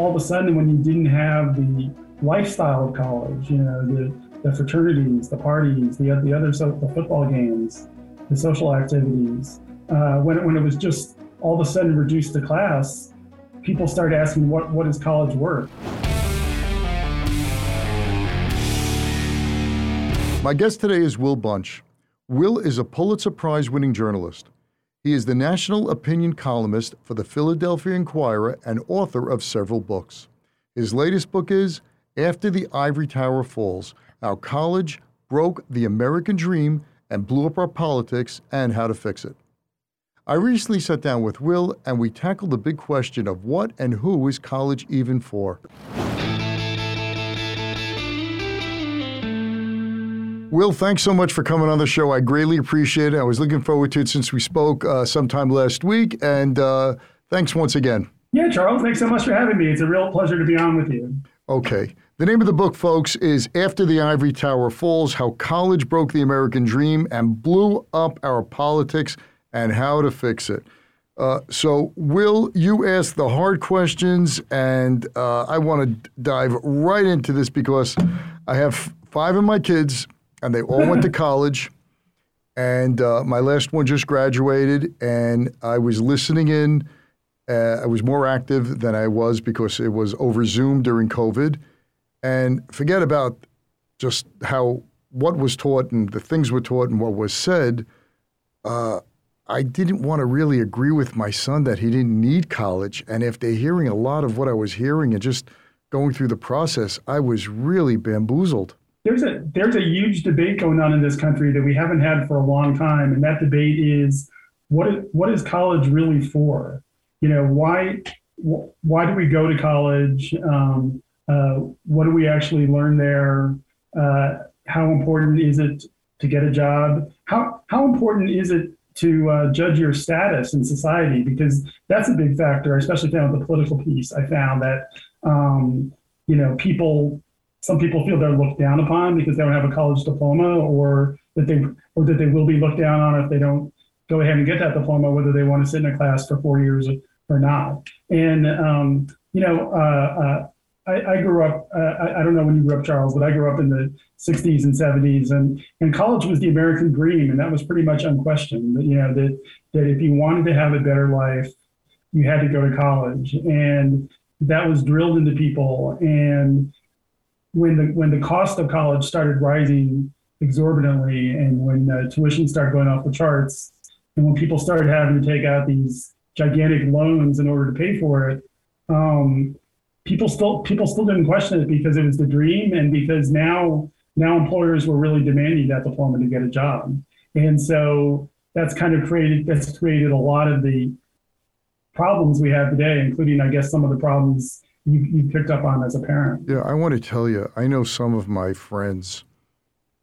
all of a sudden, when you didn't have the lifestyle of college, you know, the, the fraternities, the parties, the, the other so, the football games, the social activities, uh, when, it, when it was just all of a sudden reduced to class, people started asking, what, what is college worth? My guest today is Will Bunch. Will is a Pulitzer Prize winning journalist. He is the national opinion columnist for the Philadelphia Inquirer and author of several books. His latest book is After the Ivory Tower Falls How College Broke the American Dream and Blew Up Our Politics and How to Fix It. I recently sat down with Will and we tackled the big question of what and who is college even for. Will, thanks so much for coming on the show. I greatly appreciate it. I was looking forward to it since we spoke uh, sometime last week, and uh, thanks once again. Yeah, Charles, thanks so much for having me. It's a real pleasure to be on with you. Okay. The name of the book, folks, is After the Ivory Tower Falls How College Broke the American Dream and Blew Up Our Politics and How to Fix It. Uh, so, Will, you ask the hard questions, and uh, I want to dive right into this because I have five of my kids and they all went to college. And uh, my last one just graduated, and I was listening in. Uh, I was more active than I was because it was over Zoom during COVID. And forget about just how what was taught and the things were taught and what was said. Uh, I didn't want to really agree with my son that he didn't need college. And after hearing a lot of what I was hearing and just going through the process, I was really bamboozled there's a there's a huge debate going on in this country that we haven't had for a long time, and that debate is what is, what is college really for? You know, why why do we go to college? Um, uh, what do we actually learn there? Uh, how important is it to get a job? How how important is it to uh, judge your status in society? Because that's a big factor. Especially with the political piece. I found that um, you know people some people feel they're looked down upon because they don't have a college diploma or that they or that they will be looked down on if they don't go ahead and get that diploma whether they want to sit in a class for four years or not. And um, you know uh, uh, I, I, grew up uh, I, I, don't know when you grew up charles but i grew up in the 60s and 70s and, and college was the american dream and that was pretty much unquestioned you know that, that if you wanted to have a better life you had to go to college. And that was drilled into people and when the when the cost of college started rising exorbitantly, and when the tuition started going off the charts, and when people started having to take out these gigantic loans in order to pay for it, um, people still people still didn't question it because it was the dream, and because now now employers were really demanding that diploma to get a job, and so that's kind of created that's created a lot of the problems we have today, including I guess some of the problems you, you picked up on as a parent. Yeah, I want to tell you, I know some of my friends,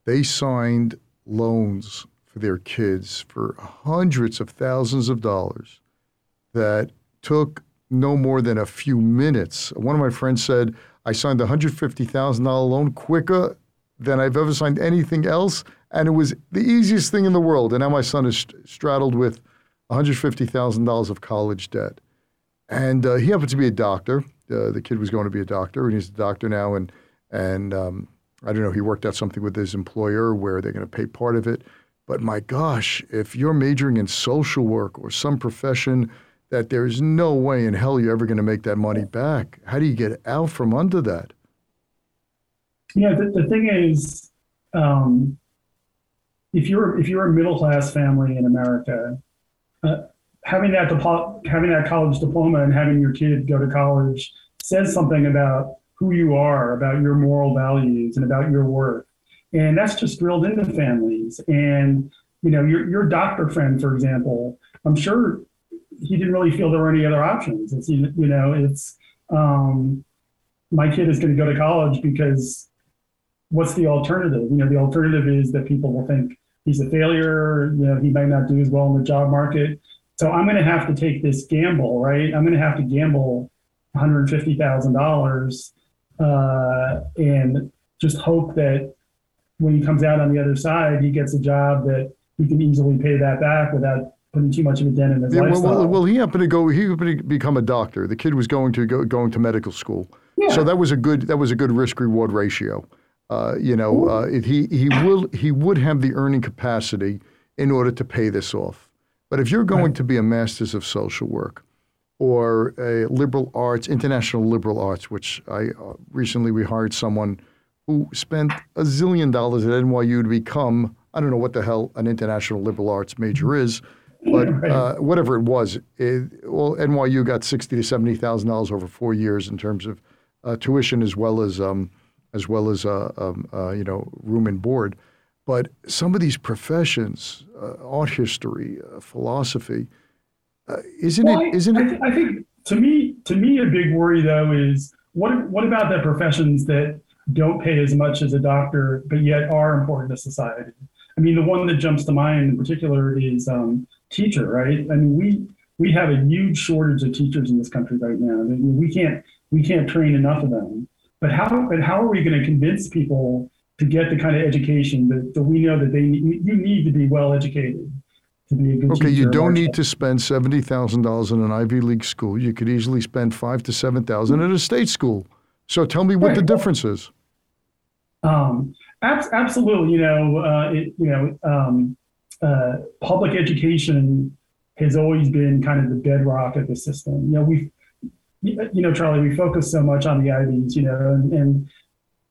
they signed loans for their kids for hundreds of thousands of dollars that took no more than a few minutes. One of my friends said, I signed a $150,000 loan quicker than I've ever signed anything else. And it was the easiest thing in the world. And now my son is straddled with $150,000 of college debt. And uh, he happens to be a doctor. Uh, the kid was going to be a doctor, and he's a doctor now. And and um, I don't know, he worked out something with his employer where they're going to pay part of it. But my gosh, if you're majoring in social work or some profession that there's no way in hell you're ever going to make that money back, how do you get out from under that? Yeah, the, the thing is, um, if you're if you're a middle class family in America, uh, having that having that college diploma and having your kid go to college says something about who you are, about your moral values, and about your worth. And that's just drilled into families. And you know, your your doctor friend, for example, I'm sure he didn't really feel there were any other options. It's you know, it's um, my kid is going to go to college because what's the alternative? You know, the alternative is that people will think he's a failure. You know, he might not do as well in the job market. So I'm going to have to take this gamble, right? I'm going to have to gamble $150,000 uh, and just hope that when he comes out on the other side, he gets a job that he can easily pay that back without putting too much of a dent in his Yeah, well, lifestyle. well, well, he happened to go. He happened to become a doctor. The kid was going to go going to medical school, Yeah. so that was a good that was a good risk reward ratio. Uh, you know, uh, if he he will he would have the earning capacity in order to pay this off. But if you're going to be a master's of social work or a liberal arts, international liberal arts, which I uh, recently we hired someone who spent a zillion dollars at NYU to become I don't know what the hell an international liberal arts major is, but Right. uh, whatever it was, it, well NYU got sixty to seventy thousand dollars over four years in terms of uh, tuition as well as um, as well as uh, um, uh, you know room and board. But some of these professions, uh, art history, uh, philosophy, uh, isn't Well, it? I, Isn't I, it? th- I think to me, to me, a big worry though is what what about the professions that don't pay as much as a doctor, but yet are important to society? I mean, the one that jumps to mind in particular is um, teacher, right? I mean, we we have a huge shortage of teachers in this country right now. I mean, we can't we can't train enough of them. But how but how are we going to convince people to get the kind of education that, that we know that they need, you need to be well educated to be a good Okay, you don't need to spend seventy thousand dollars in an Ivy League school. You could easily spend five to seven thousand at a state school. So tell me what the difference is. Um, abs- absolutely. You know, uh, it, you know, um, uh, public education has always been kind of the bedrock of the system. You know, we, you know, Charlie, we focus so much on the Ivies, you know, and, and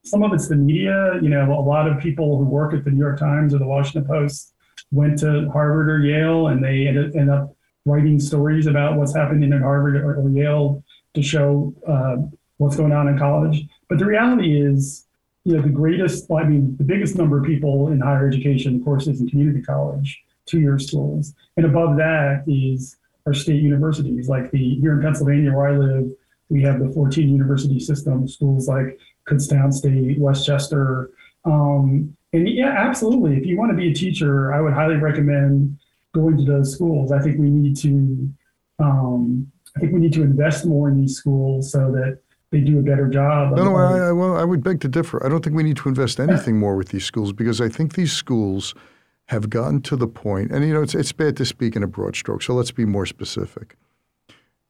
some of it's the media. You know, a lot of people who work at the New York Times or the Washington Post went to Harvard or Yale, and they ended, end up writing stories about what's happening at Harvard or, or Yale to show uh, what's going on in college. But the reality is, you know, the greatest, I mean, the biggest number of people in higher education, of course, is in community college, two-year schools. And above that is our state universities. Like the here in Pennsylvania where I live, we have the 14 university system, schools like State, West Chester. Um, and yeah, absolutely. If you want to be a teacher, I would highly recommend going to those schools. I think we need to, um, I think we need to invest more in these schools so that they do a better job. No, no, I, I, well, I would beg to differ. I don't think we need to invest anything more with these schools because I think these schools have gotten to the point, and you know, it's, it's bad to speak in a broad stroke, so let's be more specific.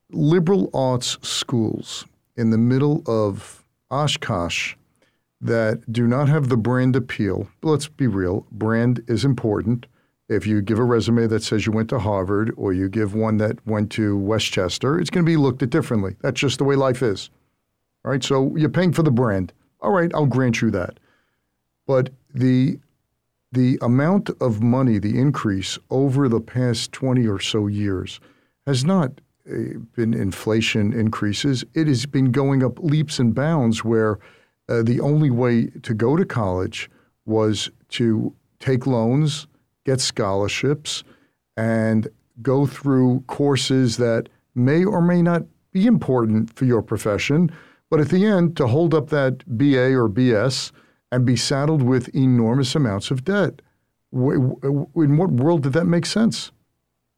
Liberal arts schools in the middle of Oshkosh that do not have the brand appeal. Let's be real, brand is important. If you give a resume that says you went to Harvard or you give one that went to West Chester, it's going to be looked at differently. That's just the way life is. All right, so you're paying for the brand. All right, I'll grant you that. But the the amount of money, the increase over the past 20 or so years has not been inflation increases. It has been going up leaps and bounds where uh, the only way to go to college was to take loans, get scholarships, and go through courses that may or may not be important for your profession, but at the end, to hold up that BA or BS and be saddled with enormous amounts of debt. In what world did that make sense?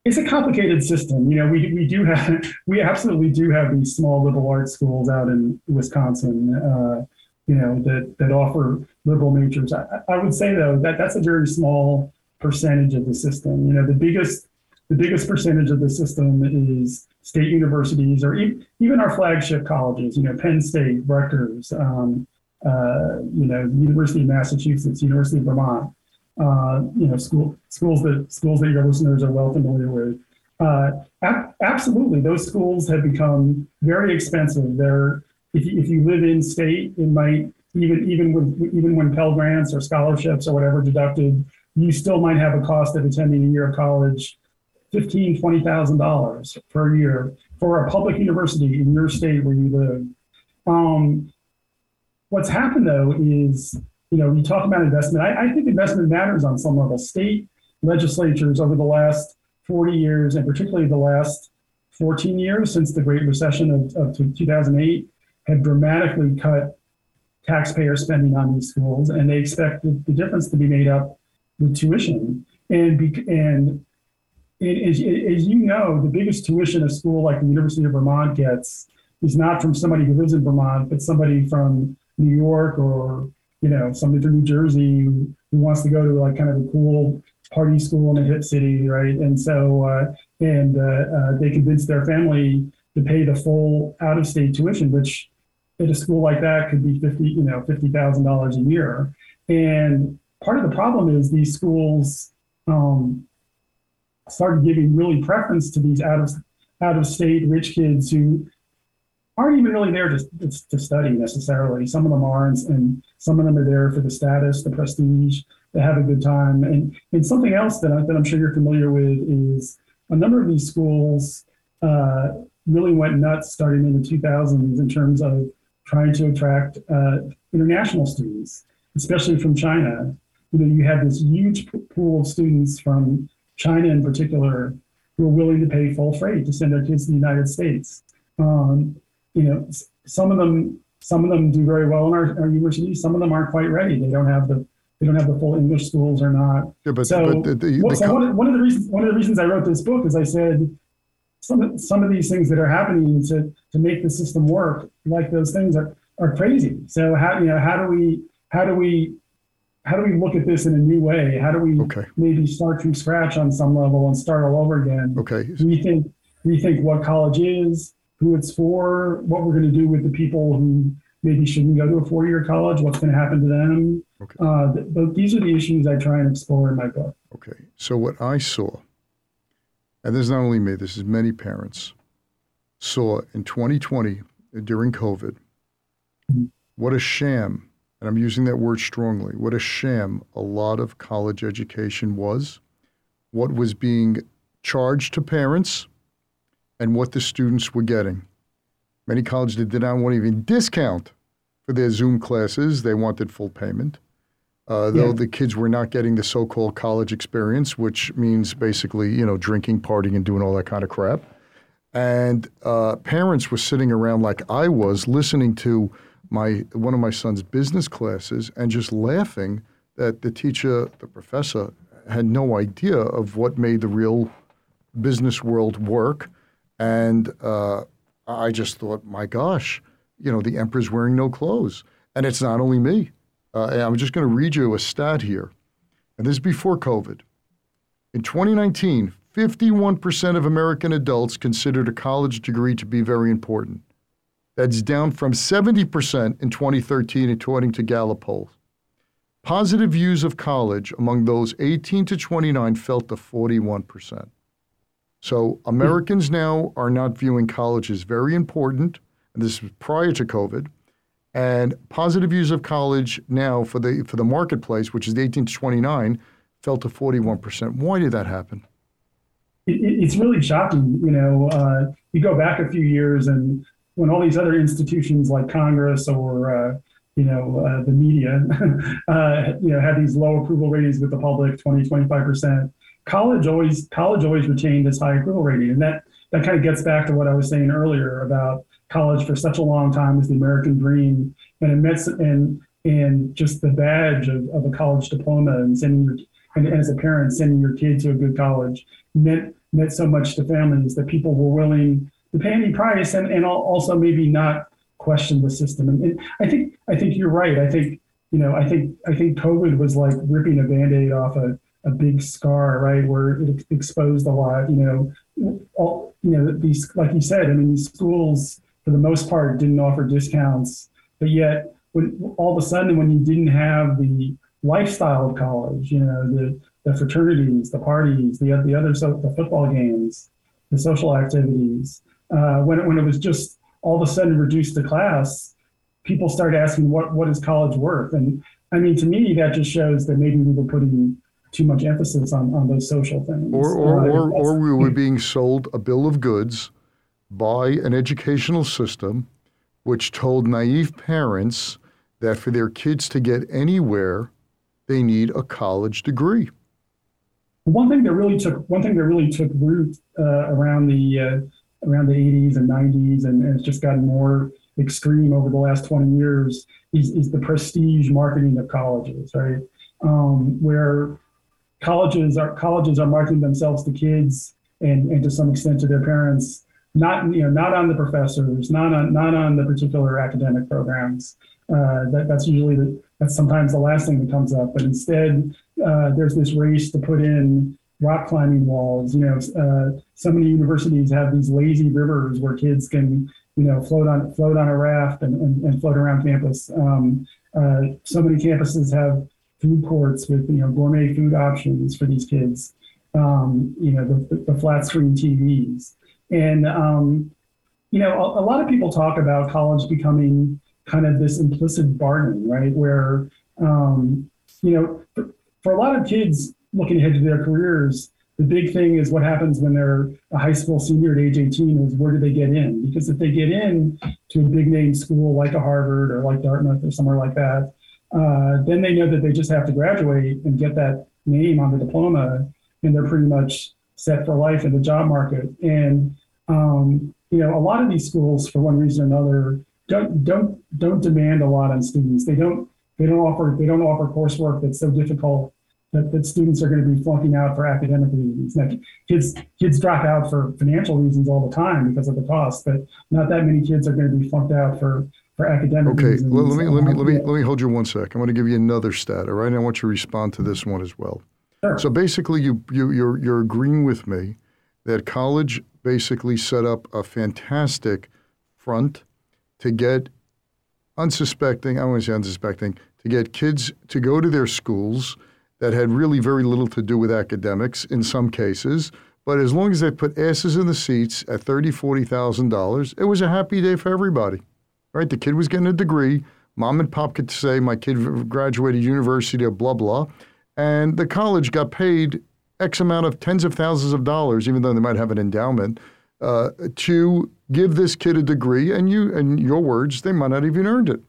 It's a complicated system. You know, we, we do have, we absolutely do have these small liberal arts schools out in Wisconsin, uh, you know, that, that offer liberal majors. I, I would say though, that that's a very small percentage of the system. You know, the biggest, the biggest percentage of the system is state universities or e- even our flagship colleges, you know, Penn State, Rutgers, um, uh, you know, University of Massachusetts, University of Vermont uh, you know, school schools that schools that your listeners are well familiar with. Uh, ab- absolutely, those schools have become very expensive. They're if you, if you live in state, it might even even with even when Pell grants or scholarships or whatever deducted, you still might have a cost of attending a year of college, fifteen twenty thousand dollars per year for a public university in your state where you live. Um, what's happened though is you know, you talk about investment. I, I, think investment matters on some level. State legislatures over the last 40 years, and particularly the last 14 years since the Great Recession of, of 2008, have dramatically cut taxpayer spending on these schools, and they expect the, the difference to be made up with tuition. And be, and as you know, the biggest tuition a school like the University of Vermont gets is not from somebody who lives in Vermont, but somebody from New York or you know, somebody from New Jersey who, wants to go to like kind of a cool party school in a hip city, right? And so, uh, and uh, uh, they convinced their family to pay the full out-of-state tuition, which at a school like that could be fifty, you know, fifty thousand dollars a year. And part of the problem is these schools um, started giving really preference to these out of out of state rich kids who aren't even really there to, to, study necessarily. Some of them aren't, and some of them are there for the status, the prestige, to have a good time. And, and something else that, I, that I'm sure you're familiar with is a number of these schools uh, really went nuts starting in the 2000s in terms of trying to attract uh, international students, especially from China. You know, you have this huge pool of students from China in particular who are willing to pay full freight to send their kids to the United States. Um, you know, some of them some of them do very well in our, our universities. Some of them aren't quite ready. They don't have the they don't have the full English schools or not. Yeah, but, so, but the, the, well, so one, of, one of the reasons one of the reasons I wrote this book is I said some of, some of these things that are happening to to make the system work, like those things, are are crazy. So how you know how do we how do we how do we look at this in a new way? How do we okay. maybe start from scratch on some level and start all over again? Okay. Rethink rethink what college is, who it's for, what we're going to do with the people who maybe shouldn't go to a four-year college, what's going to happen to them. Okay. Uh, th- these are the issues I try and explore in my book. Okay. So what I saw, and this is not only me, this is many parents, saw in 2020 during COVID, mm-hmm. what a sham, and I'm using that word strongly, what a sham a lot of college education was, what was being charged to parents – and what the students were getting. Many colleges did not want even discount for their Zoom classes. They wanted full payment. Uh, though yeah. the kids were not getting the so-called college experience, which means basically, you know, drinking, partying, and doing all that kind of crap. And uh, parents were sitting around like I was, listening to my one of my son's business classes and just laughing that the teacher, the professor, had no idea of what made the real business world work and uh, I just thought, my gosh, you know, the emperor's wearing no clothes. And it's not only me. Uh, I'm just going to read you a stat here. And this is before COVID. In 2019, 51% of American adults considered a college degree to be very important. That's down from 70% in 2013, according to Gallup polls. Positive views of college among those 18 to 29 fell to 41%. So Americans now are not viewing college as very important, and this was prior to COVID. And positive views of college now for the for the marketplace, which is the 18 to 29, fell to 41 percent. Why did that happen? It's really shocking. You know, uh, you go back a few years, and when all these other institutions like Congress or uh, you know uh, the media, uh, you know, had these low approval ratings with the public, 20, 25 percent college always college always retained this high approval rating, and that that kind of gets back to what I was saying earlier about college for such a long time as the American dream, and and and just the badge of, of a college diploma and sending your and, and as a parent sending your kid to a good college meant meant so much to families that people were willing to pay any price and, and also maybe not question the system. And, and I think I think you're right. I think you know I think I think COVID was like ripping a band-aid off a a big scar, right, where it exposed a lot. You know, all you know these, like you said, I mean, these schools for the most part didn't offer discounts, but yet when all of a sudden when you didn't have the lifestyle of college, you know, the the fraternities, the parties, the the other so the football games, the social activities, uh, when when it was just all of a sudden reduced to class, people started asking what what is college worth, and I mean, to me, that just shows that maybe we were putting too much emphasis on, on those social things. Or, or, uh, or, or we were being sold a bill of goods by an educational system which told naive parents that for their kids to get anywhere, they need a college degree. One thing that really took one thing that really took root uh, around the uh, around the 80s and 90s, and, and, it's just gotten more extreme over the last 20 years, is, is the prestige marketing of colleges, right? Um, where colleges are colleges are marketing themselves to kids and, and to some extent to their parents, not you know not on the professors, not on not on the particular academic programs. Uh, that, that's usually the, that's sometimes the last thing that comes up, but instead uh, there's this race to put in rock climbing walls. You know, uh, so many universities have these lazy rivers where kids can, you know, float on float on a raft and, and, and float around campus. Um, uh, so many campuses have food courts with you know gourmet food options for these kids. Um, you know, the, the, flat screen TVs, and um, you know, a, a, lot of people talk about college becoming kind of this implicit bargain, right? Where um, you know, for, for a lot of kids, looking ahead to their careers, the big thing is what happens when they're a high school senior at age 18 is where do they get in? Because if they get in to a big name school like a Harvard or like Dartmouth or somewhere like that, uh, then they know that they just have to graduate and get that name on the diploma, and they're pretty much set for life in the job market. And um, you know, a lot of these schools, for one reason or another, don't don't don't demand a lot on students. They don't they don't offer they don't offer coursework that's so difficult that, that students are going to be flunking out for academic reasons. Now, kids kids drop out for financial reasons all the time because of the cost, but not that many kids are going to be flunked out for for academic okay, reasons. let, me let me let me let me hold you one sec. I'm going to give you another stat. All right, and I want you to respond to this one as well. Sure. So basically, you you you're you're agreeing with me that college basically set up a fantastic front to get unsuspecting. I want to say unsuspecting to get kids to go to their schools that had really very little to do with academics in some cases. But as long as they put asses in the seats at thirty, forty thousand dollars, it was a happy day for everybody. Right? The kid was getting a degree. Mom and pop could say, "My kid graduated university of blah blah," and the college got paid X amount of tens of thousands of dollars, even though they might have an endowment, uh, to give this kid a degree. And you, in your words, they might not even earned it.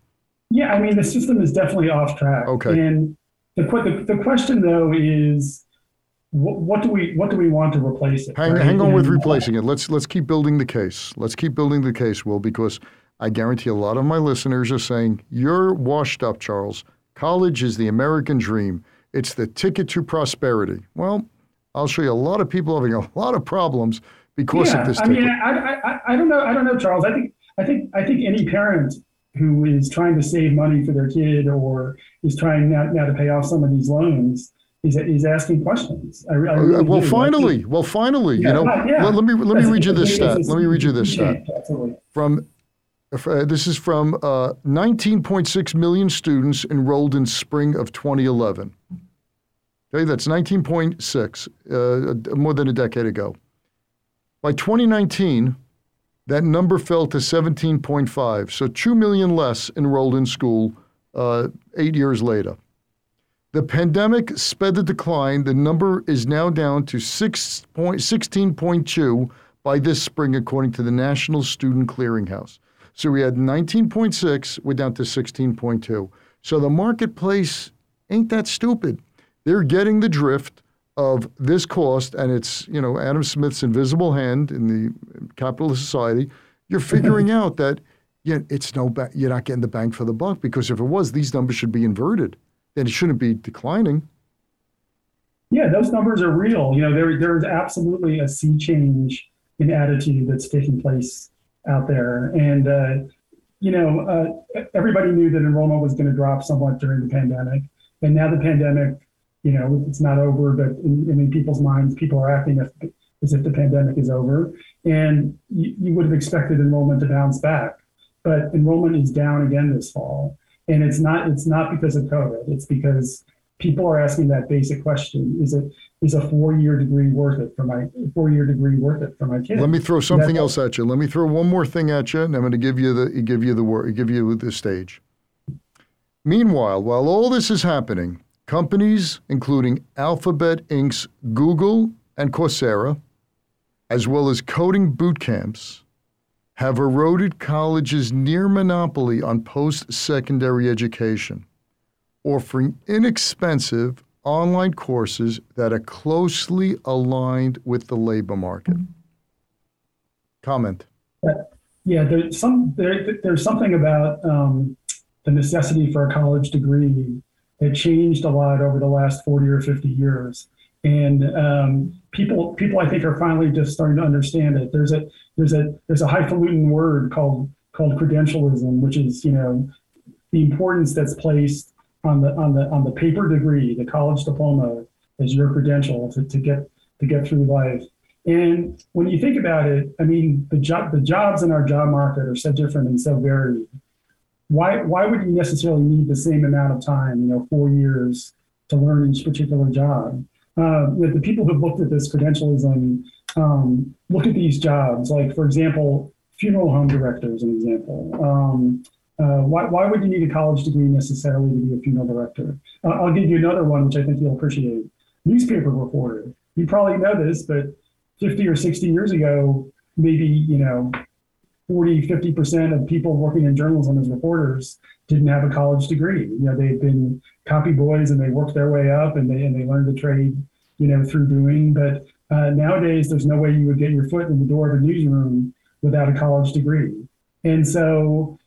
Yeah, I mean, the system is definitely off track. Okay. And the, the, the question though is, what, what, do we what do we want to replace it? Hang, right? hang on and, with replacing it. Let's let's keep building the case. Let's keep building the case, Will, because I guarantee a lot of my listeners are saying you're washed up, Charles. College is the American dream. It's the ticket to prosperity. Well, I'll show you a lot of people having a lot of problems because yeah, of this. I ticket. mean, I, I, I don't know. I don't know, Charles. I think I think I think any parent who is trying to save money for their kid or is trying now, now to pay off some of these loans is, is asking questions. I, I really uh, well, finally, well, finally, you know, yeah. let, let me let me read you this stat. Let me read you this stat from. Uh, this is from uh, 19.6 million students enrolled in spring of 2011. Okay, that's 19.6, uh, more than a decade ago. By 2019, that number fell to 17.5, so 2 million less enrolled in school uh, eight years later. The pandemic sped the decline. The number is now down to 6 point, 16.2 by this spring, according to the National Student Clearinghouse. So we had 19.6, we're down to 16.2. So the marketplace ain't that stupid. They're getting the drift of this cost, and it's you know Adam Smith's invisible hand in the capitalist society. You're figuring out that yeah, it's no ba- you're not getting the bang for the buck because if it was, these numbers should be inverted. Then it shouldn't be declining. Yeah, those numbers are real. You know, there there is absolutely a sea change in attitude that's taking place out there, and uh, you know, uh, everybody knew that enrollment was going to drop somewhat during the pandemic, and now the pandemic, you know, it's not over, but in, in people's minds, people are acting as, if the pandemic is over, and you, you would have expected enrollment to bounce back, but enrollment is down again this fall, and it's not it's not because of COVID, it's because people are asking that basic question: Is it is a four year degree worth it for my four year degree worth it for my kids. Let me throw something else at you. Let me throw one more thing at you, and I'm going to give you the give you the word, give you the stage. Meanwhile, while all this is happening, companies including Alphabet Inc.'s Google and Coursera, as well as coding boot camps, have eroded colleges' near monopoly on post-secondary education, offering inexpensive online courses that are closely aligned with the labor market. Comment. Yeah, there's some there, there's something about um, the necessity for a college degree that changed a lot over the last 40 or 50 years, and um, people people I think are finally just starting to understand it. There's a there's a there's a highfalutin word called called credentialism, which is you know the importance that's placed on the on the on the paper degree, the college diploma is your credential to, to get to get through life. And when you think about it, I mean, the job the jobs in our job market are so different and so varied. Why why would you necessarily need the same amount of time, you know, four years to learn each particular job? Uh, the people who've looked at this credentialism um, look at these jobs. Like, for example, funeral home director an example. Um, uh, why, why would you need a college degree necessarily to be a funeral director? Uh, I'll give you another one, which I think you'll appreciate. Newspaper reporter. You probably know this, but 50 or 60 years ago, maybe, you know, 40, 50% of people working in journalism as reporters didn't have a college degree. You know, they'd been copy boys and they worked their way up and they, and they learned the trade, you know, through doing. But uh, nowadays, there's no way you would get your foot in the door of a newsroom without a college degree. And so,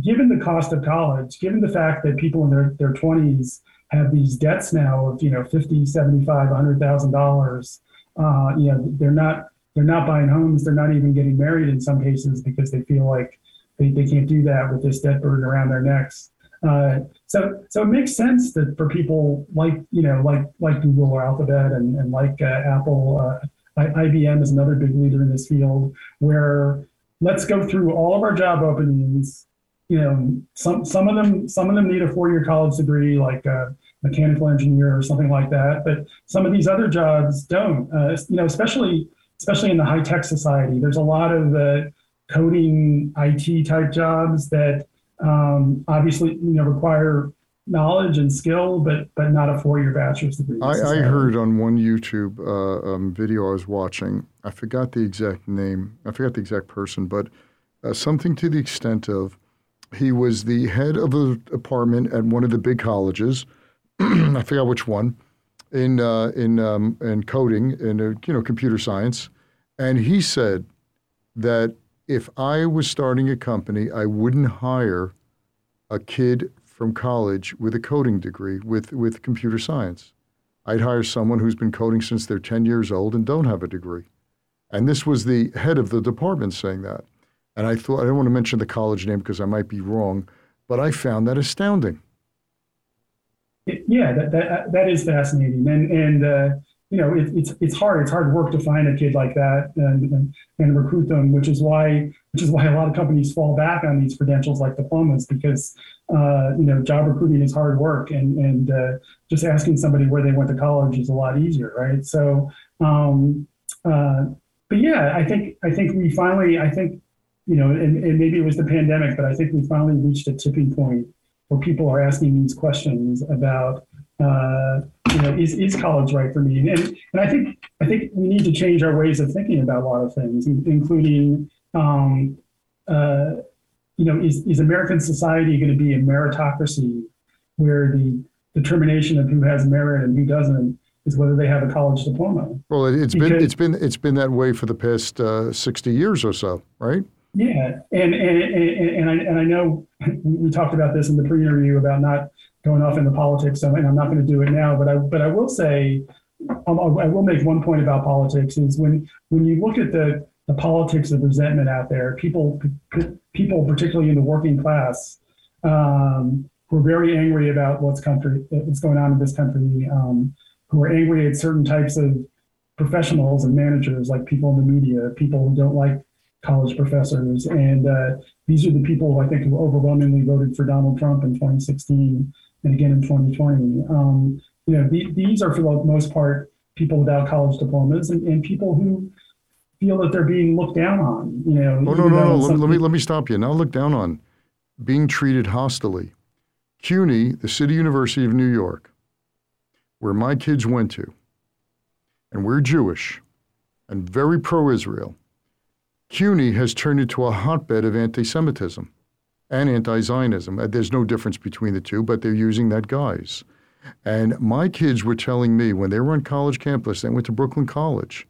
given the cost of college, given the fact that people in their, their 20s have these debts now of, you know, 50, 75, $100,000, uh, you know, they're not they're not buying homes. They're not even getting married in some cases because they feel like they, they can't do that with this debt burden around their necks. Uh, so, so it makes sense that for people like you know, like like Google or Alphabet and, and like uh, Apple, uh, IBM is another big leader in this field. Where let's go through all of our job openings. You know, some some of them some of them need a four-year college degree, like a mechanical engineer or something like that. But some of these other jobs don't. Uh, you know, especially especially in the high tech society, there's a lot of the coding IT type jobs that um, obviously you know require knowledge and skill, but but not a four year bachelor's degree. I, I, heard on one YouTube uh, um, video I was watching, I forgot the exact name, I forgot the exact person, but uh, something to the extent of he was the head of a department at one of the big colleges. I forgot which one in uh, in um, in coding in uh, you know computer science, and he said that if I was starting a company, I wouldn't hire a kid from college with a coding degree with, with computer science. I'd hire someone who's been coding since they're 10 years old and don't have a degree. And this was the head of the department saying that. And I thought, I don't want to mention the college name because I might be wrong, but I found that astounding. Yeah, that, that, that is fascinating. And, and uh, you know, it, it's it's hard. It's hard work to find a kid like that and, and, and recruit them, which is why which is why a lot of companies fall back on these credentials like diplomas because uh, you know job recruiting is hard work and and uh, just asking somebody where they went to college is a lot easier, right? So, um, uh, but yeah, I think I think we finally I think you know, and, and maybe it was the pandemic, but I think we finally reached a tipping point where people are asking these questions about uh, you know, is, is college right for me? And, and I think I think we need to change our ways of thinking about a lot of things, including, um, uh, you know, is, is American society going to be a meritocracy where the determination of who has merit and who doesn't is whether they have a college diploma? Well, it's because, been it's been it's been that way for the past uh, sixty years or so, right? Yeah, and and and, and I and I know we talked about this in the pre-interview about not going off into politics, and I'm not going to do it now. But I but I will say, I will make one point about politics is when when you look at the the politics of resentment out there, people people particularly in the working class um, who are very angry about what's country what's going on in this country, um, who are angry at certain types of professionals and managers, like people in the media, people who don't like college professors. And uh, these are the people I think who overwhelmingly voted for Donald Trump in 2016 and again in 2020. Um, you know, the, these are for the most part people without college diplomas and, and people who feel that they're being looked down on. You know, oh no, no, no. Let, let, me let me stop you. Now look down on being treated hostilely. CUNY, the City University of New York, where my kids went to, and we're Jewish and very pro-Israel CUNY has turned into a hotbed of anti Semitism and anti Zionism. Uh, there's no difference between the two, but they're using that guise. And my kids were telling me when they were on college campus, they went to Brooklyn College.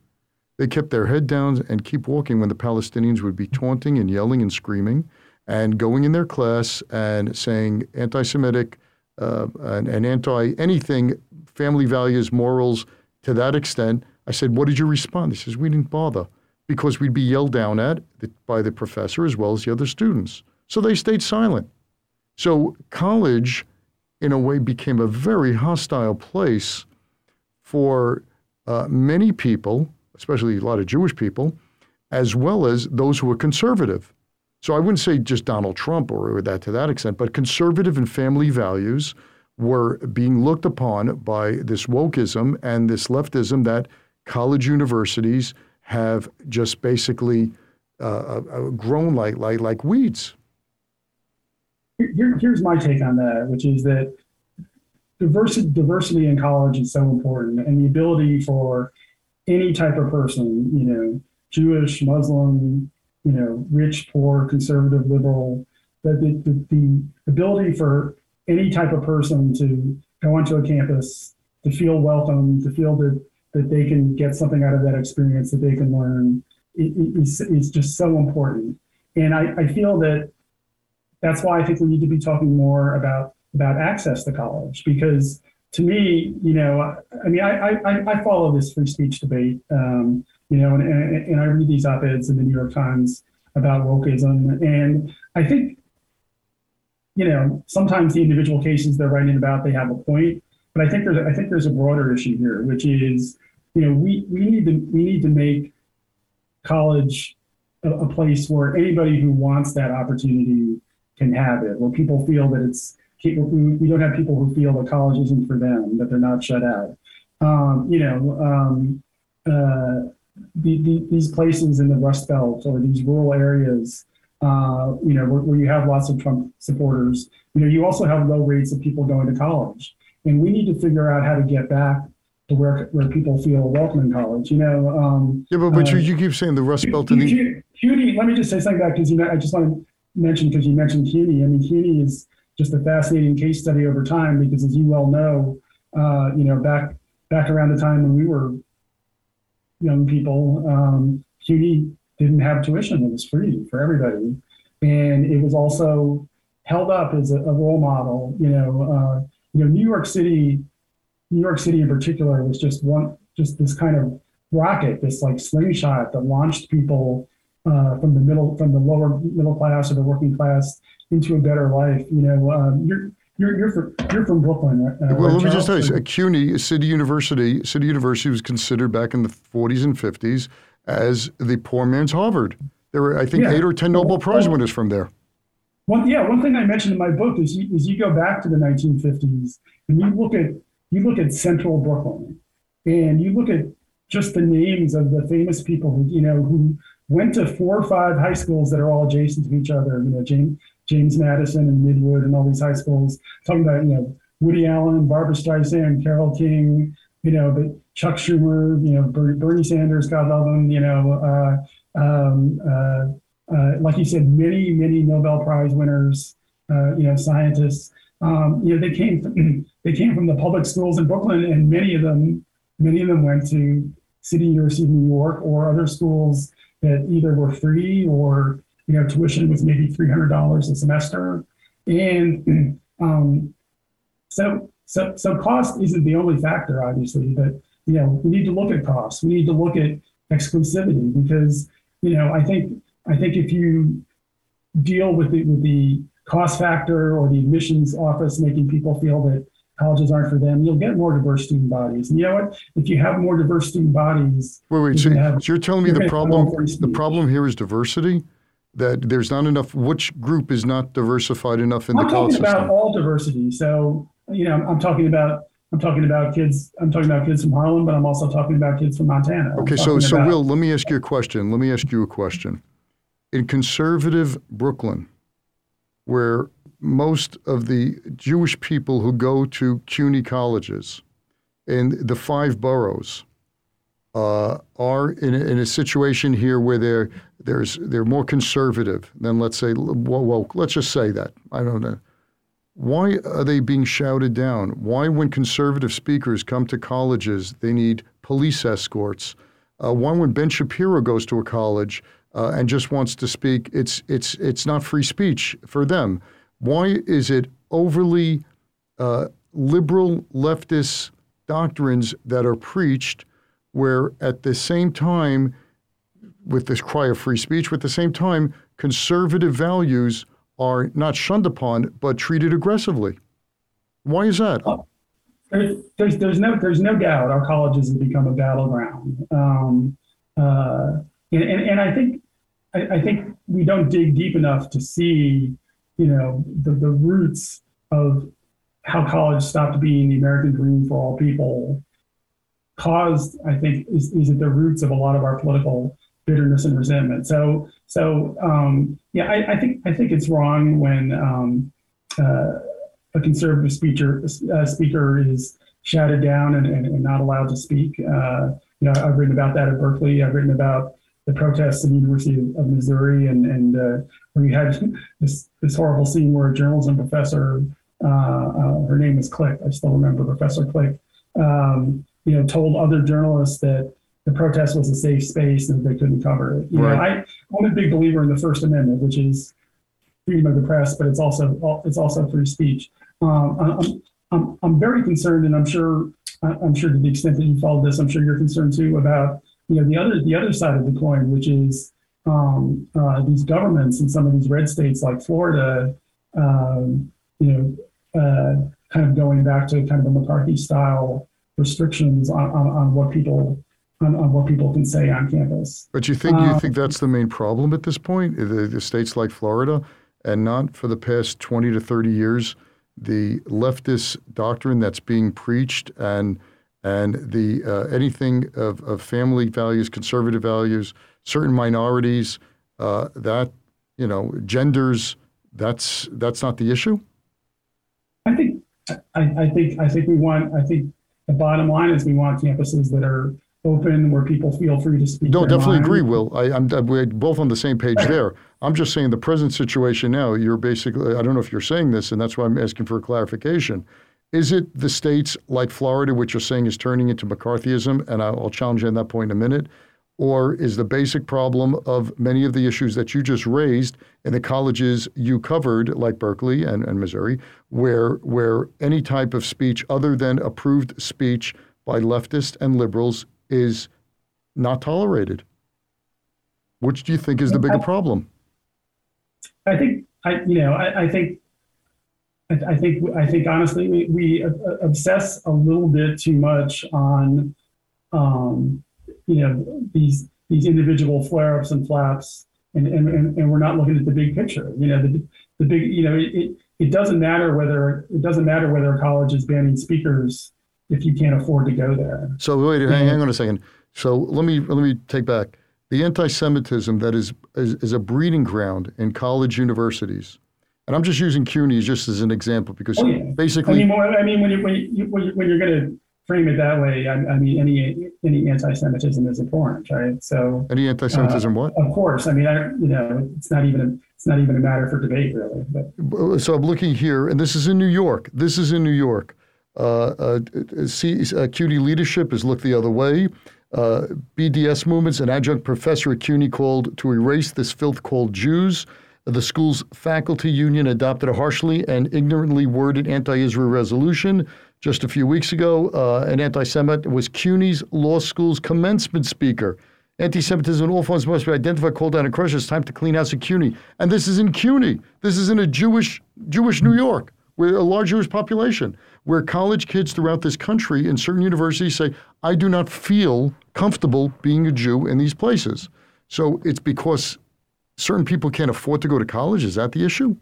They kept their head down and keep walking when the Palestinians would be taunting and yelling and screaming and going in their class and saying anti Semitic uh, and, and anti anything, family values, morals to that extent. I said, What did you respond? He says, We didn't bother because we'd be yelled down at by the professor as well as the other students. So they stayed silent. So college in a way, became a very hostile place for uh, many people, especially a lot of Jewish people, as well as those who were conservative. So I wouldn't say just Donald Trump or, or that to that extent, but conservative and family values were being looked upon by this wokeism and this leftism that college universities have just basically uh, uh, uh, grown like, like, like weeds. Here, here's my take on that, which is that diversity, diversity in college is so important, and the ability for any type of person, you know, Jewish, Muslim, you know, rich, poor, conservative, liberal, that the, the, the ability for any type of person to go onto a campus, to feel welcome, to feel that, that they can get something out of that experience, that they can learn, is, is just so important. And I, I feel that that's why I think we need to be talking more about about access to college because to me, you know, I mean, I, I, I follow this free speech debate, um, you know, and, and I read these op-eds in the New York Times about wokeism. And I think you know, sometimes the individual cases they're writing about, they have a point. But I think there's I think there's a broader issue here, which is, you know, we, we need to we need to make college a, a place where anybody who wants that opportunity can have it, where people feel that it's we don't have people who feel that college isn't for them, that they're not shut out. Um, you know, um, uh, the, the, these places in the Rust Belt or these rural areas uh, you know, where, where, you have lots of Trump supporters, you know, you also have low rates of people going to college. And we need to figure out how to get back to where where people feel welcome in college. You know. Um, yeah, but, but uh, you, you keep saying the Rust Belt and the CUNY. Let me just say something back because you know, I just want to mention because you mentioned CUNY. I mean, CUNY is just a fascinating case study over time because, as you well know, uh, you know, back back around the time when we were young people, um, CUNY didn't have tuition. It was free for everybody. And it was also held up as a, a role model. You know, uh, you know, New York City, New York City in particular was just one, just this kind of rocket, this like slingshot that launched people uh, from the middle, from the lower middle class or the working class into a better life. You know, um, you're you're you're from, you're from Brooklyn. Uh, well, let me just tell you, CUNY City University, City University was considered back in the 40s and 50s as the poor man's Harvard. There were, I think, yeah. eight or ten Nobel Prize winners from there. One, yeah, one thing I mentioned in my book is you, is you go back to the 1950s and you look at you look at Central Brooklyn, and you look at just the names of the famous people who you know who went to four or five high schools that are all adjacent to each other. You know, James James Madison and Midwood and all these high schools. Talking about you know Woody Allen, Barbra Streisand, Carole King, you know, but Chuck Schumer, you know, Bernie Sanders, God love him, you know, uh, um, uh, uh, like you said, many, many Nobel Prize winners, uh, you know, scientists. Um, you know, they came from, they came from the public schools in Brooklyn, and many of them, many of them went to City University of New York or other schools that either were free or you know tuition was maybe three hundred dollars a semester, and um, so so, so cost isn't the only factor, obviously, but you know we need to look at costs. We need to look at exclusivity because you know I think I think if you deal with the with the cost factor or the admissions office making people feel that colleges aren't for them, you'll get more diverse student bodies. And you know what? If you have more diverse student bodies, wait, wait. So, have, so, you're telling me the problem the problem here is diversity? That there's not enough. Which group is not diversified enough in I'm the college system? I'm talking about all diversity. So you know, I'm talking about I'm talking about kids. I'm talking about kids from Harlem, but I'm also talking about kids from Montana. Okay, so so about, Will, let me ask you a question. Let me ask you a question. In conservative Brooklyn, where most of the Jewish people who go to CUNY colleges in the five boroughs uh, are in a, in a situation here where they're there's they're more conservative than let's say well let's just say that I don't know why are they being shouted down? Why, when conservative speakers come to colleges, they need police escorts? Uh, why, when Ben Shapiro goes to a college uh, and just wants to speak, it's it's it's not free speech for them. Why is it overly uh, liberal leftist doctrines that are preached, where at the same time, with this cry of free speech, with the same time, conservative values are not shunned upon, but treated aggressively. Why is that? There's, there's, there's no there's no doubt our colleges have become a battleground, um, uh, and, and, and I think I, I, think we don't dig deep enough to see, you know, the, the roots of how college stopped being the American dream for all people. Caused, I think, is, is at the roots of a lot of our political bitterness and resentment. So, so um, yeah, I, I, think I think it's wrong when um, uh, a conservative speaker uh, speaker is shouted down and, and, and, not allowed to speak. Uh, you know, I've written about that at Berkeley. I've written about the protests in the University of Missouri, and and uh, we had this this horrible scene where a journalism professor, uh, uh, her name is Click, I still remember Professor Click, um, you know, told other journalists that the protest was a safe space and they couldn't cover it. You right. know, I, I'm a big believer in the First Amendment, which is freedom of the press, but it's also it's also free speech. Um, I'm, I'm, I'm very concerned, and I'm sure I'm sure to the extent that you followed this, I'm sure you're concerned too about you know the other the other side of the coin, which is um, uh, these governments in some of these red states like Florida, um, you know, uh, kind of going back to kind of a McCarthy style restrictions on, on, on what people on, on, what people can say on campus. But you think you um, think that's the main problem at this point? The, the, states like Florida, and not for the past twenty to thirty years, the leftist doctrine that's being preached and and the uh, anything of, of family values, conservative values, certain minorities, uh, that you know, genders. That's that's not the issue. I think I, I think I think we want I think the bottom line is we want campuses that are open where people feel free to speak. No, definitely mind. agree, Will. I, am we're both on the same page there. I'm just saying the present situation now. You're basically I don't know if you're saying this, and that's why I'm asking for a clarification. Is it the states like Florida, which you're saying is turning into McCarthyism, and I'll challenge you on that point in a minute, or is the basic problem of many of the issues that you just raised in the colleges you covered, like Berkeley and, and Missouri, where where any type of speech other than approved speech by leftists and liberals is not tolerated? Which do you think is the bigger problem? I think I, you know, I, I think I, think I think honestly we, we obsess a little bit too much on um, you know these these individual flare ups and flaps, and, and and we're not looking at the big picture. You know the the big you know it, it doesn't matter whether it doesn't matter whether a college is banning speakers if you can't afford to go there. So wait, hang, hang on a second. So let me let me take back the anti-Semitism that is, is, is a breeding ground in college universities and I'm just using CUNY just as an example because oh, yeah. basically, I mean, I mean, when you when you when you're going to frame it that way, I, I, mean, any any anti-Semitism is abhorrent, right? So any anti-Semitism, uh, what? Of course, I mean, I, you know, it's not even a, it's not even a matter for debate, really. But. So I'm looking here, and this is in New York. This is in New York. Uh, uh, C, uh, CUNY leadership has looked the other way. Uh, BDS movements, an adjunct professor at CUNY called to erase this filth called Jews. The school's faculty union adopted a harshly and ignorantly worded anti Israel resolution. Just a few weeks ago, uh, an anti Semite was CUNY's law school's commencement speaker. Anti Semitism in all forms must be identified, called out, and crushed. It's time to clean house at CUNY. And this is in CUNY. This is in a Jewish, Jewish New York, where a large Jewish population, where college kids throughout this country in certain universities say, I do not feel comfortable being a Jew in these places. So it's because certain people can't afford to go to college? Is that the issue?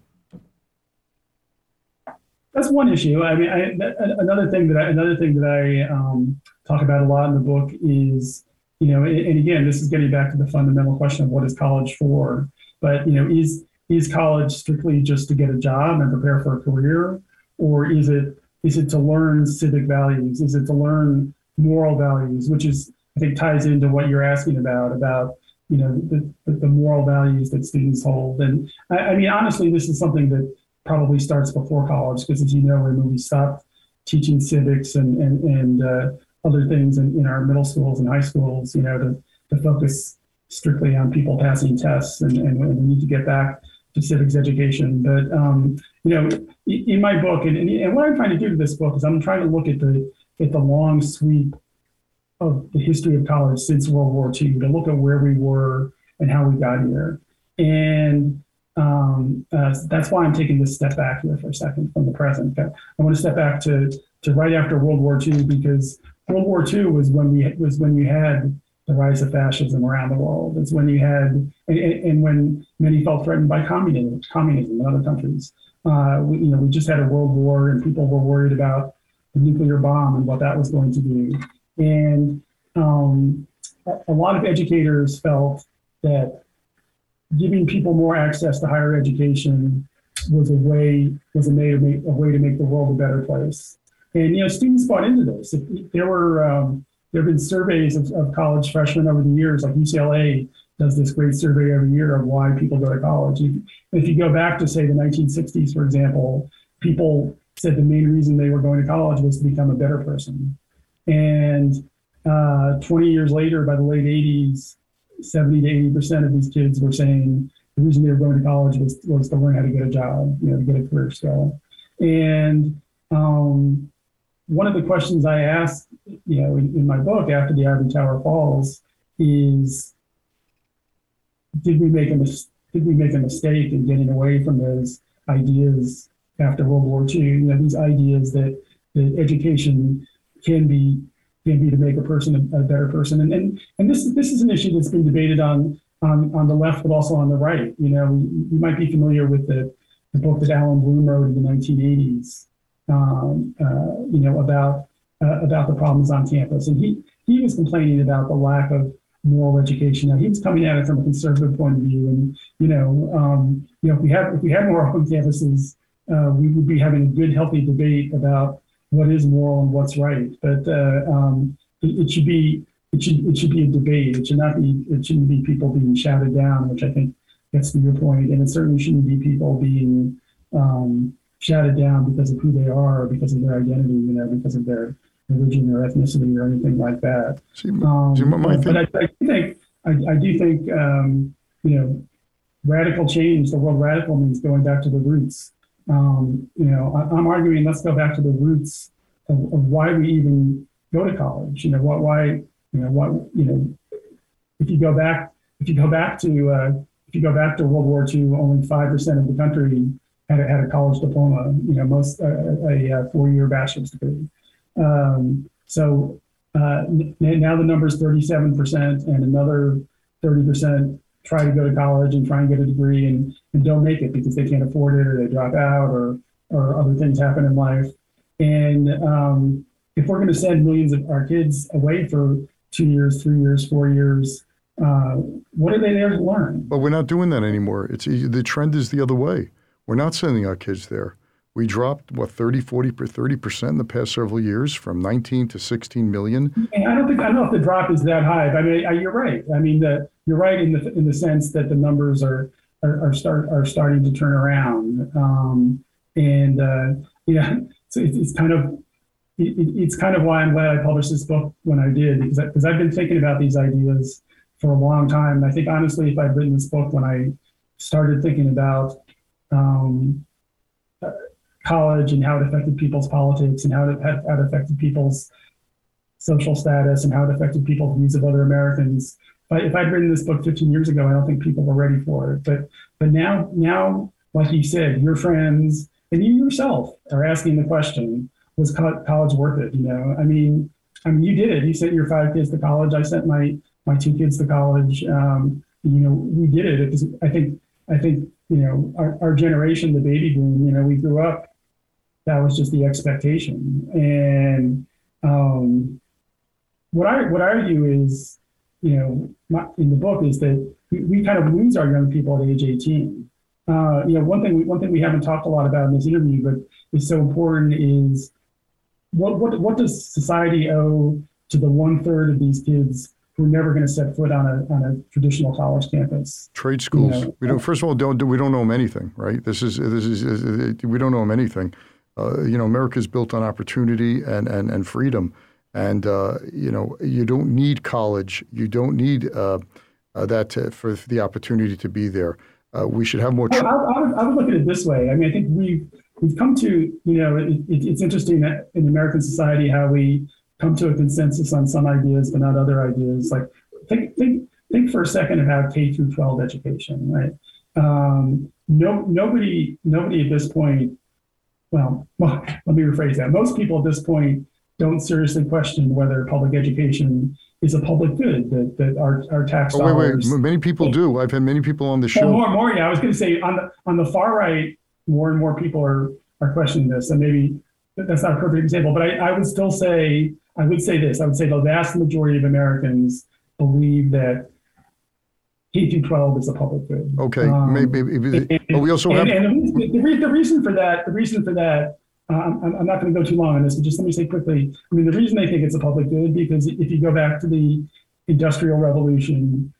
That's one issue. I mean, I, another thing that I, another thing that I um, talk about a lot in the book is, you know, and, and again, this is getting back to the fundamental question of what is college for. But you know, is is college strictly just to get a job and prepare for a career, or is it is it to learn civic values? Is it to learn moral values, which is I think ties into what you're asking about about you know the, the moral values that students hold. And I, I, mean, honestly, this is something that probably starts before college because, as you know, when we stopped teaching civics and and, and uh, other things in, in our middle schools and high schools, you know, to, to focus strictly on people passing tests, and, and, and we need to get back to civics education. But um, you know, in my book, and, and what I'm trying to do with this book is I'm trying to look at the at the long sweep of the history of college since World War II to look at where we were and how we got here. And um, uh, that's why I'm taking this step back here for a second from the present. I want to step back to to right after World War II because World War II was when we was when you had the rise of fascism around the world. It's when you had and, and when many felt threatened by communism, communism in other countries. Uh, we, you know, we just had a world war, and people were worried about the nuclear bomb and what that was going to do. And um, a, lot of educators felt that giving people more access to higher education was a way was a way to make a way to make the world a better place. And you know, students bought into this. There were um, there have been surveys of, of, college freshmen over the years, like UCLA does this great survey every year of why people go to college. If you go back to say the 1960s, for example, people said the main reason they were going to college was to become a better person. And uh, 20 years later, by the late 80s, 70 to 80 percent of these kids were saying the reason they were going to college was, was to learn how to get a job, you know, to get a career skill. And um, one of the questions I asked, you know, in, in my book after the Ivory Tower falls is, did we make a did we make a mistake in getting away from those ideas after World War II? You know, these ideas that that education can be can be to make a person a, a, better person. And, and and this this is an issue that's been debated on on, on the left, but also on the right. You know, you, might be familiar with the, the book that Allan Bloom wrote in the 1980s. Um, uh, you know about uh, about the problems on campus, and he he was complaining about the lack of moral education. Now he was coming at it from a conservative point of view, and you know, um, you know, if we have if we had more open campuses, uh, we would be having a good, healthy debate about what is moral and what's right. But uh, um, it, it, should be it should it should be a debate. It should not be it shouldn't be people being shouted down, which I think gets to your point. And it certainly shouldn't be people being um, shouted down because of who they are or because of their identity, you know, because of their religion or ethnicity or anything like that. See, um, see, but, but I, I, do think I, I do think um, you know radical change. The word radical means going back to the roots um, you know, I, am arguing let's go back to the roots of, of, why we even go to college. You know, what, why, you know, what, you know, if you go back, if you go back to, uh, if you go back to World War II, only five percent of the country had a, had a college diploma. You know, most uh, a, a four-year bachelor's degree. Um, so uh, now the number is 37 percent, and another 30 percent try to go to college and try and get a degree and, and don't make it because they can't afford it or they drop out or, or other things happen in life. And um, if we're going to send millions of our kids away for two years, three years, four years, uh, what are they there to learn? But we're not doing that anymore. It's the trend is the other way. We're not sending our kids there. We dropped what 30, 40, 30 percent in the past several years, from 19 to 16 million. I don't think I don't know if the drop is that high. But I mean, you're right. I mean, the, you're right in the in the sense that the numbers are are, are start are starting to turn around. Um, and uh, yeah, so it, it's kind of it, it's kind of why I'm glad I published this book when I did because because I've been thinking about these ideas for a long time. And I think honestly, if I'd written this book when I started thinking about um, college and how it affected people's politics and how it, how it affected people's social status and how it affected people's views of other Americans. If I'd written this book 15 years ago, I don't think people were ready for it. But but now now, like you said, your friends and you yourself are asking the question: Was college worth it? You know, I mean, I mean, you did it. You sent your five kids to college. I sent my my two kids to college. Um, you know, we did it. it was, I think I think you know our, our generation, the baby boom. You know, we grew up that was just the expectation. And um, what I what I argue is, you know, my, in the book is that we, we, kind of lose our young people at age 18. Uh, you know, one thing one thing we haven't talked a lot about in this interview, but is so important is what what what does society owe to the one third of these kids who are never going to set foot on a on a traditional college campus. Trade schools. You know, we don't. First of all, don't we don't know them anything, right? This is this is we don't know them anything uh, you know, America is built on opportunity and, and, and freedom. And, uh, you know, you don't need college. You don't need uh, uh that to, for the opportunity to be there. Uh, we should have more. Tr- I, I, would, I, would, look at it this way. I mean, I think we've, we've come to, you know, it, it, it's interesting that in American society how we come to a consensus on some ideas but not other ideas. Like, think, think, think for a second about K through 12 education, right? Um, no nobody nobody at this point. Well, well, let me rephrase that. Most people at this point don't seriously question whether public education is a public good that, that our, our tax Oh, wait, dollars. wait. Many people do. I've had many people on the show. more, more. Yeah, I was going to say on the on the far right, more and more people are are questioning this, and maybe that's not a perfect example, but I, I would still say I would say this. I would say the vast majority of Americans believe that K through 12 is a public good. Okay, Um, maybe. and- But we also have. and, and the, the, the reason for that, the reason for that, uh, I'm, I'm not going to go too long on this, but just let me say quickly. I mean, the reason they think it's a public good because if you go back to the Industrial Revolution,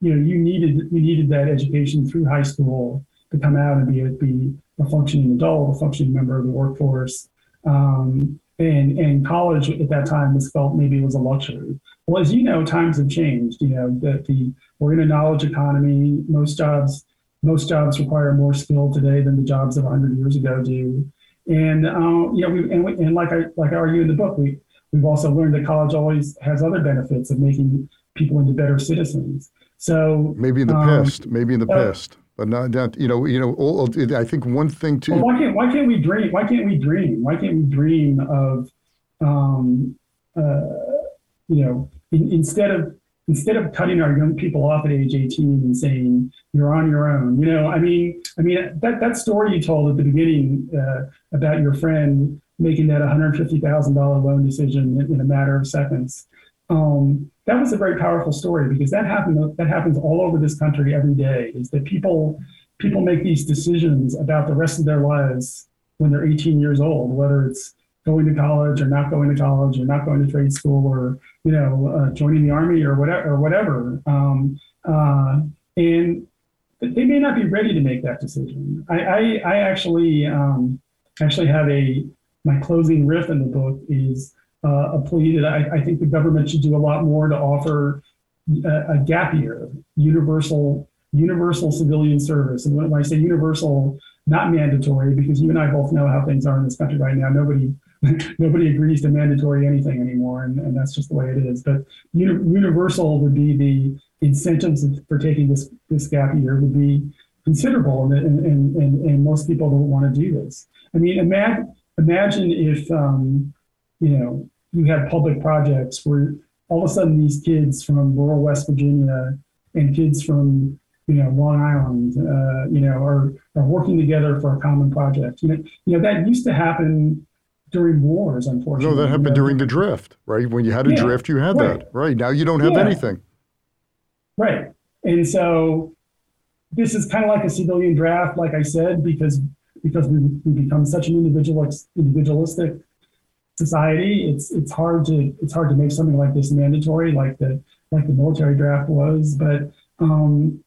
you know, you needed you needed that education through high school to come out and be a, be a functioning adult, a functioning member of the workforce. Um, and and college at that time was felt maybe it was a luxury. Well, as you know, times have changed. You know that the we're in a knowledge economy. Most jobs most jobs require more skill today than the jobs of 100 years ago do. And um, you know, we, and, we, and like I like I argue in the book, we we've also learned that college always has other benefits of making people into better citizens. So Maybe in the um, past, maybe in the uh, past, but not, not you know, you know. All, I think one thing well, too. why can't why can't we dream? Why can't we dream? Why can't we dream of um, uh, you know in, instead of instead of cutting our young people off at age 18 and saying you're on your own. You know i mean i mean that that story you told at the beginning uh, about your friend making that $150000 loan decision in, in a matter of seconds um, that was a very powerful story because that happened that happens all over this country every day is that people people make these decisions about the rest of their lives when they're 18 years old whether it's going to college or not going to college or not going to trade school or you know uh, joining the army or whatever or whatever um, uh, and they may not be ready to make that decision. I i, I actually um, actually have a my closing riff in the book is uh, a plea that I, I think the government should do a lot more to offer a, a gap year universal universal civilian service. And when i say universal not mandatory because you and i both know how things are in this country right now. Nobody nobody agrees to mandatory anything anymore, and, and that's just the way it is. But uni- universal would be the incentives for taking this this gap year would be considerable, and and, and, and most people don't want to do this. I mean, imagine imagine if um, you know you had public projects where all of a sudden these kids from rural West Virginia and kids from you know Long Island, uh, you know, are are working together for a common project. You know, you know that used to happen during wars, unfortunately. No, that happened during the drift, right? When you had a Yeah, drift, you had right. that, right? Now you don't have Yeah. anything. Right. And so this is kind of like a civilian draft, like I said, because because we, we become such an individual individualistic society. It's it's hard to it's hard to make something like this mandatory, like the like the military draft was. But um,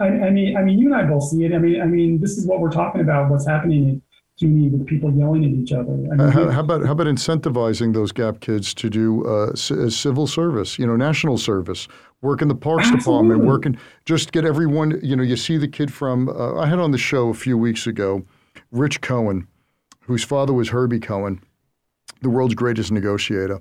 I, I mean, I mean, you and I both see it. I mean, I mean, this is what we're talking about. What's happening at CUNY with people yelling at each other. I mean, Uh, how, how about how about incentivizing those gap kids to do uh, c- uh, civil service? You know, national service, work in the parks department, Absolutely. work in just get everyone. You know, you see the kid from uh, I had on the show a few weeks ago, Rich Cohen, whose father was Herbie Cohen, the world's greatest negotiator.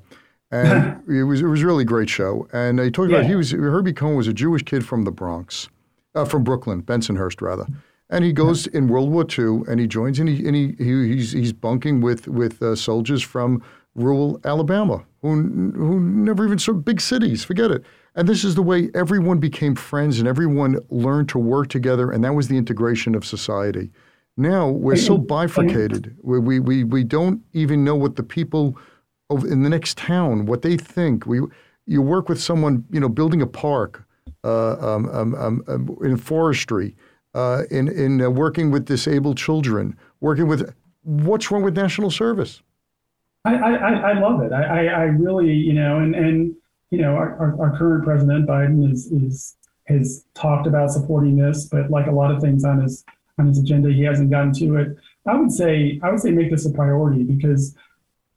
And it was it was a really great show. And he talked about he was Herbie Cohen was a Jewish kid from the Bronx, uh, from Brooklyn, Bensonhurst rather. And he goes in World War II, and he joins, and he and he, he he's he's bunking with with uh, soldiers from rural Alabama who who never even saw big cities. Forget it. And this is the way everyone became friends, and everyone learned to work together, and that was the integration of society. Now we're so bifurcated. We we we, we don't even know what the people over in the next town what they think. We you work with someone, you know, building a park, uh, um, um, um, um, in forestry, uh, in in uh, working with disabled children, working with. What's wrong with national service? I, I, I- love it. I, I, really, you know, and, and you know, our, our, our current president Biden is is has talked about supporting this, but like a lot of things on his on his agenda, he hasn't gotten to it. I would say I would say make this a priority because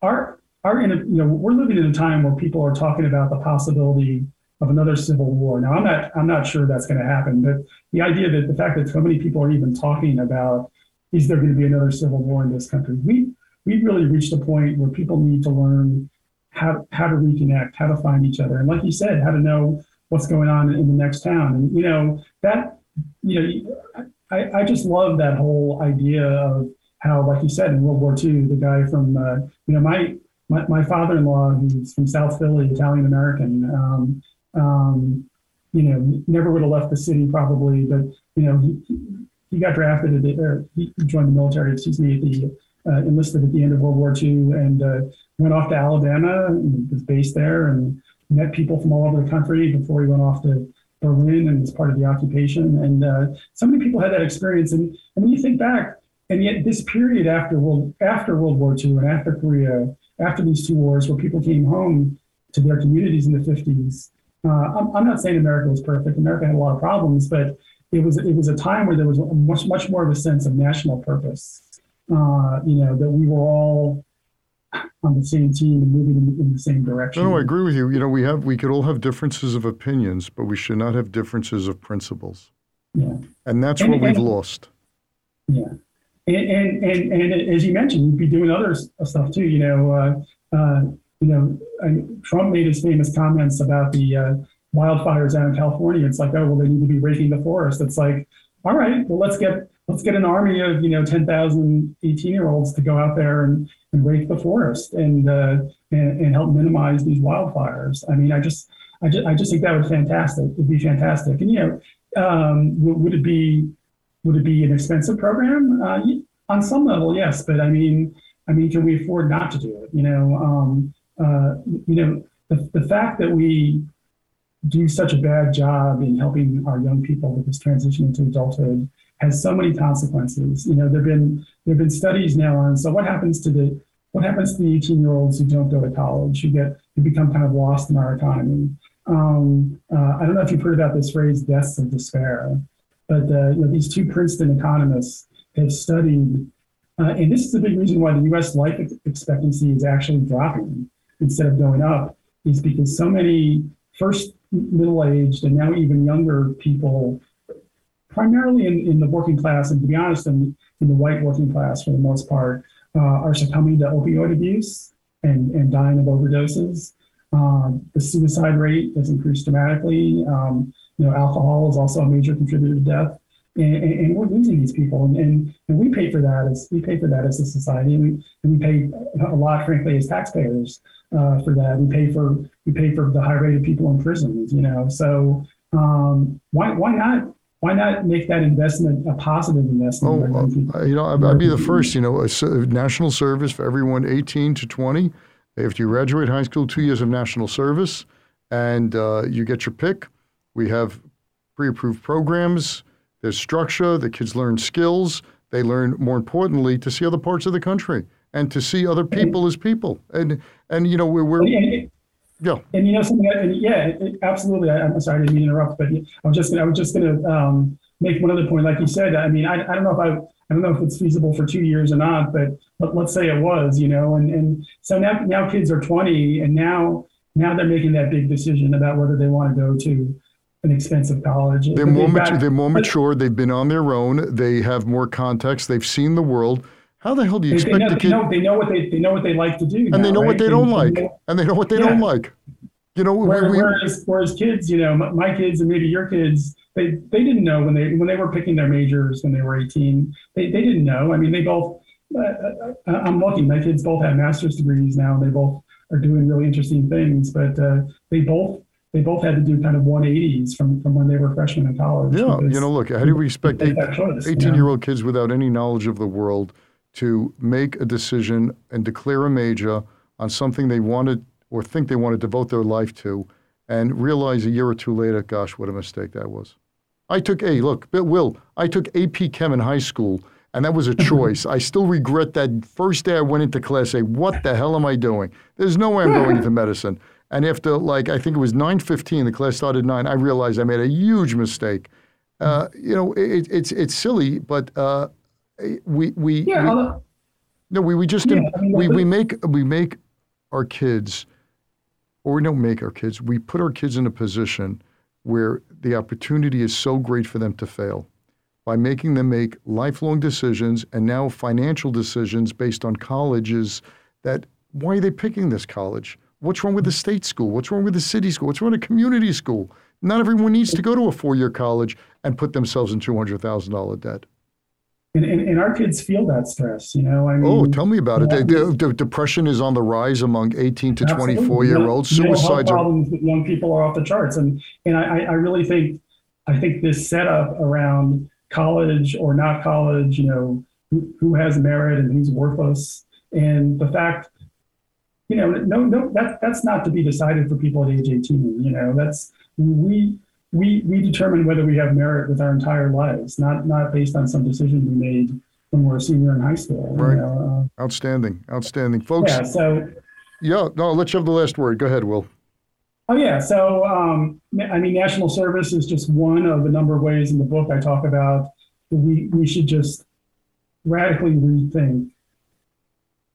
our our you know we're living in a time where people are talking about the possibility of another civil war. Now I'm not I'm not sure that's going to happen, but the idea that the fact that so many people are even talking about is there going to be another civil war in this country? We we've really reached a point where people need to learn how how to reconnect, how to find each other, and like you said, how to know what's going on in the next town. And you know that you know I, I just love that whole idea of how, like you said, in World War II, the guy from, uh, you know, my, my, my father-in-law, who's from South Philly, Italian American, um, um, you know, never would have left the city probably, but you know, he, he got drafted at the, or he joined the military, excuse me, the uh, enlisted at the end of World War II and uh, went off to Alabama and was based there and met people from all over the country before he went off to Berlin and was part of the occupation. And uh, so many people had that experience. And, and when you think back, and yet this period after World, after World War II and after Korea, after these two wars, where people came home to their communities in the 50s, uh, I'm, I'm not saying America was perfect. America had a lot of problems, but it was it was a time where there was much much more of a sense of national purpose. Uh, you know that we were all on the same team and moving in, in, the same direction. No, I agree with you. You know, we have we could all have differences of opinions, but we should not have differences of principles. Yeah, and that's and, what we've lost. Yeah, and, and and and as you mentioned, you'd be doing other stuff too. You know, uh, uh, you know, Trump made his famous comments about the uh, wildfires out in California. It's like, oh, well, they need to be raking the forest. It's like, all right, well, let's get let's get an army of you know 10,000 18 year olds to go out there and, and rake the forest and, uh, and, and help minimize these wildfires. I mean, I just I just I just think that would be fantastic. It'd be fantastic. And you know, um, would it be would it be an expensive program? Uh, on some level, yes, but I mean, I mean, can we afford not to do it? You know, um, uh, you know, the, the fact that we do such a bad job in helping our young people with this transition into adulthood has so many consequences. You know, there've been there've been studies now on so what happens to the what happens to the 18 year olds who don't go to college, who get who become kind of lost in our economy. Um, uh, I don't know if you've heard about this phrase "deaths of despair," but uh, you know, these two Princeton economists have studied, uh, and this is a big reason why the U.S. life expectancy is actually dropping instead of going up, is because so many first middle-aged and now even younger people, primarily in, in the working class, and to be honest, in, in the white working class for the most part, uh, are succumbing to opioid abuse and, and dying of overdoses. Um, the suicide rate has increased dramatically. Um, you know, alcohol is also a major contributor to death. And, and, we're losing these people, and, and, and we pay for that as we pay for that as a society, and we, and we pay a lot, frankly, as taxpayers uh, for that. We pay for we pay for the high rate of people in prisons, you know. So um, why why not why not make that investment a positive investment? Oh, uh, you know, I'd, I'd, be the first. You know, national service for everyone 18 to 20. If you graduate high school, two years of national service, and uh, you get your pick. We have pre-approved programs. There's structure. The kids learn skills. They learn, more importantly, to see other parts of the country and to see other people as people. And and you know we're, we're and, yeah. And you know something? And yeah, absolutely. I, am sorry, I didn't mean to interrupt, but I was just gonna, I was just going to um, make one other point. Like you said, I mean, I, I don't know if I I don't know if it's feasible for two years or not, but but let's say it was, you know, and and so now now kids are 20, and now now they're making that big decision about whether they want to go to an expensive college. They're more mature. They're more mature. They've been on their own. They have more context. They've seen the world. How the hell do you they, expect they know, the kid? They know, they know what they they know what they like to do, and now, they know right? what they don't like, and they know what they yeah. don't like. You know, whereas, we, whereas, whereas kids, you know, my kids and maybe your kids, they they didn't know when they when they were picking their majors when they were 18. They they didn't know. I mean, they both. Uh, uh, uh I'm lucky. My kids both have master's degrees now. They both are doing really interesting things, but uh, they both they both had to do kind of 180s from, from when they were freshmen in college. Yeah, you know, look, how do we expect 18 year old kids without any knowledge of the world to make a decision and declare a major on something they wanted or think they want to devote their life to and realize a year or two later, gosh, what a mistake that was? I took A, look, Will, I took AP Chem in high school, and that was a choice. I still regret that first day I went into class, say, what the hell am I doing? There's no way I'm going into medicine. And after like I think it was 9:15, the class started nine. I realized I made a huge mistake. Uh, you know, it, it's it's silly, but uh, we we, yeah, we no we, we just yeah, I mean, we, we make we make our kids, or we don't make our kids. We put our kids in a position where the opportunity is so great for them to fail by making them make lifelong decisions and now financial decisions based on colleges that why are they picking this college? What's wrong with the state school? What's wrong with the city school? What's wrong with the community school? Not everyone needs to go to a four-year college and put themselves in two hundred thousand dollar debt. And, and, and, our kids feel that stress, you know. I oh, mean, oh, tell me about it. The, the, the, depression is on the rise among 18 to 24 year olds. Suicides problems are... young people are off the charts, and and I, I really think I think this setup around college or not college, you know, who, who has merit and who's worthless, and the fact, you know, no, no, that that's not to be decided for people at age 18. You know, that's we we we determine whether we have merit with our entire lives, not not based on some decision we made when we are a senior in high school. Right. You know, uh, outstanding, outstanding, folks. Yeah. So. Yeah. No. Let's have the last word. Go ahead, Will. Oh yeah. So um, I mean, national service is just one of a number of ways in the book I talk about. We we should just radically rethink.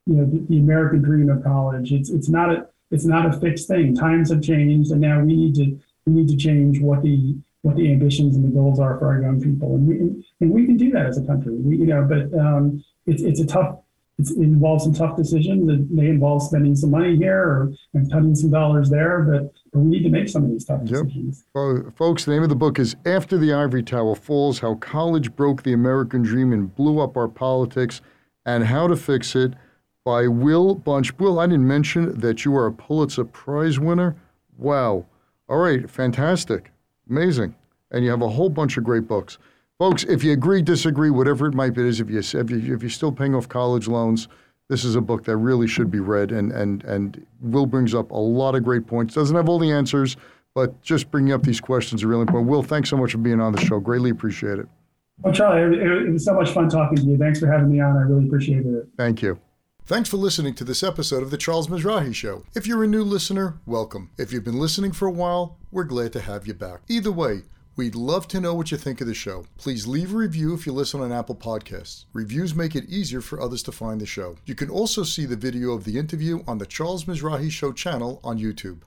You know, the, the American dream of college. It's it's not a it's not a fixed thing. Times have changed, and now we need to we need to change what the what the ambitions and the goals are for our young people, and we and we can do that as a country. We, you know, but um, it's it's a tough. It's, it involves some tough decisions. It may involve spending some money here or and cutting some dollars there, but, but we need to make some of these tough decisions. Yep. folks, the name of the book is "After the Ivory Tower Falls: How College Broke the American Dream and Blew Up Our Politics, and How to Fix It." By Will Bunch. Will, I didn't mention that you are a Pulitzer Prize winner. Wow. All right, fantastic, amazing, and you have a whole bunch of great books, folks. If you agree, disagree, whatever it might be, is if you if you if you're still paying off college loans, this is a book that really should be read. And and and Will brings up a lot of great points. Doesn't have all the answers, but just bringing up these questions are really important. Will, thanks so much for being on the show. Greatly appreciate it. Well, Charlie, it, it was so much fun talking to you. Thanks for having me on. I really appreciated it. Thank you. Thanks for listening to this episode of The Charles Mizrahi Show. If you're a new listener, welcome. If you've been listening for a while, we're glad to have you back. Either way, We'd love to know what you think of the show. Please leave a review if you listen on Apple Podcasts. Reviews make it easier for others to find the show. You can also see the video of the interview on the Charles Mizrahi Show channel on YouTube.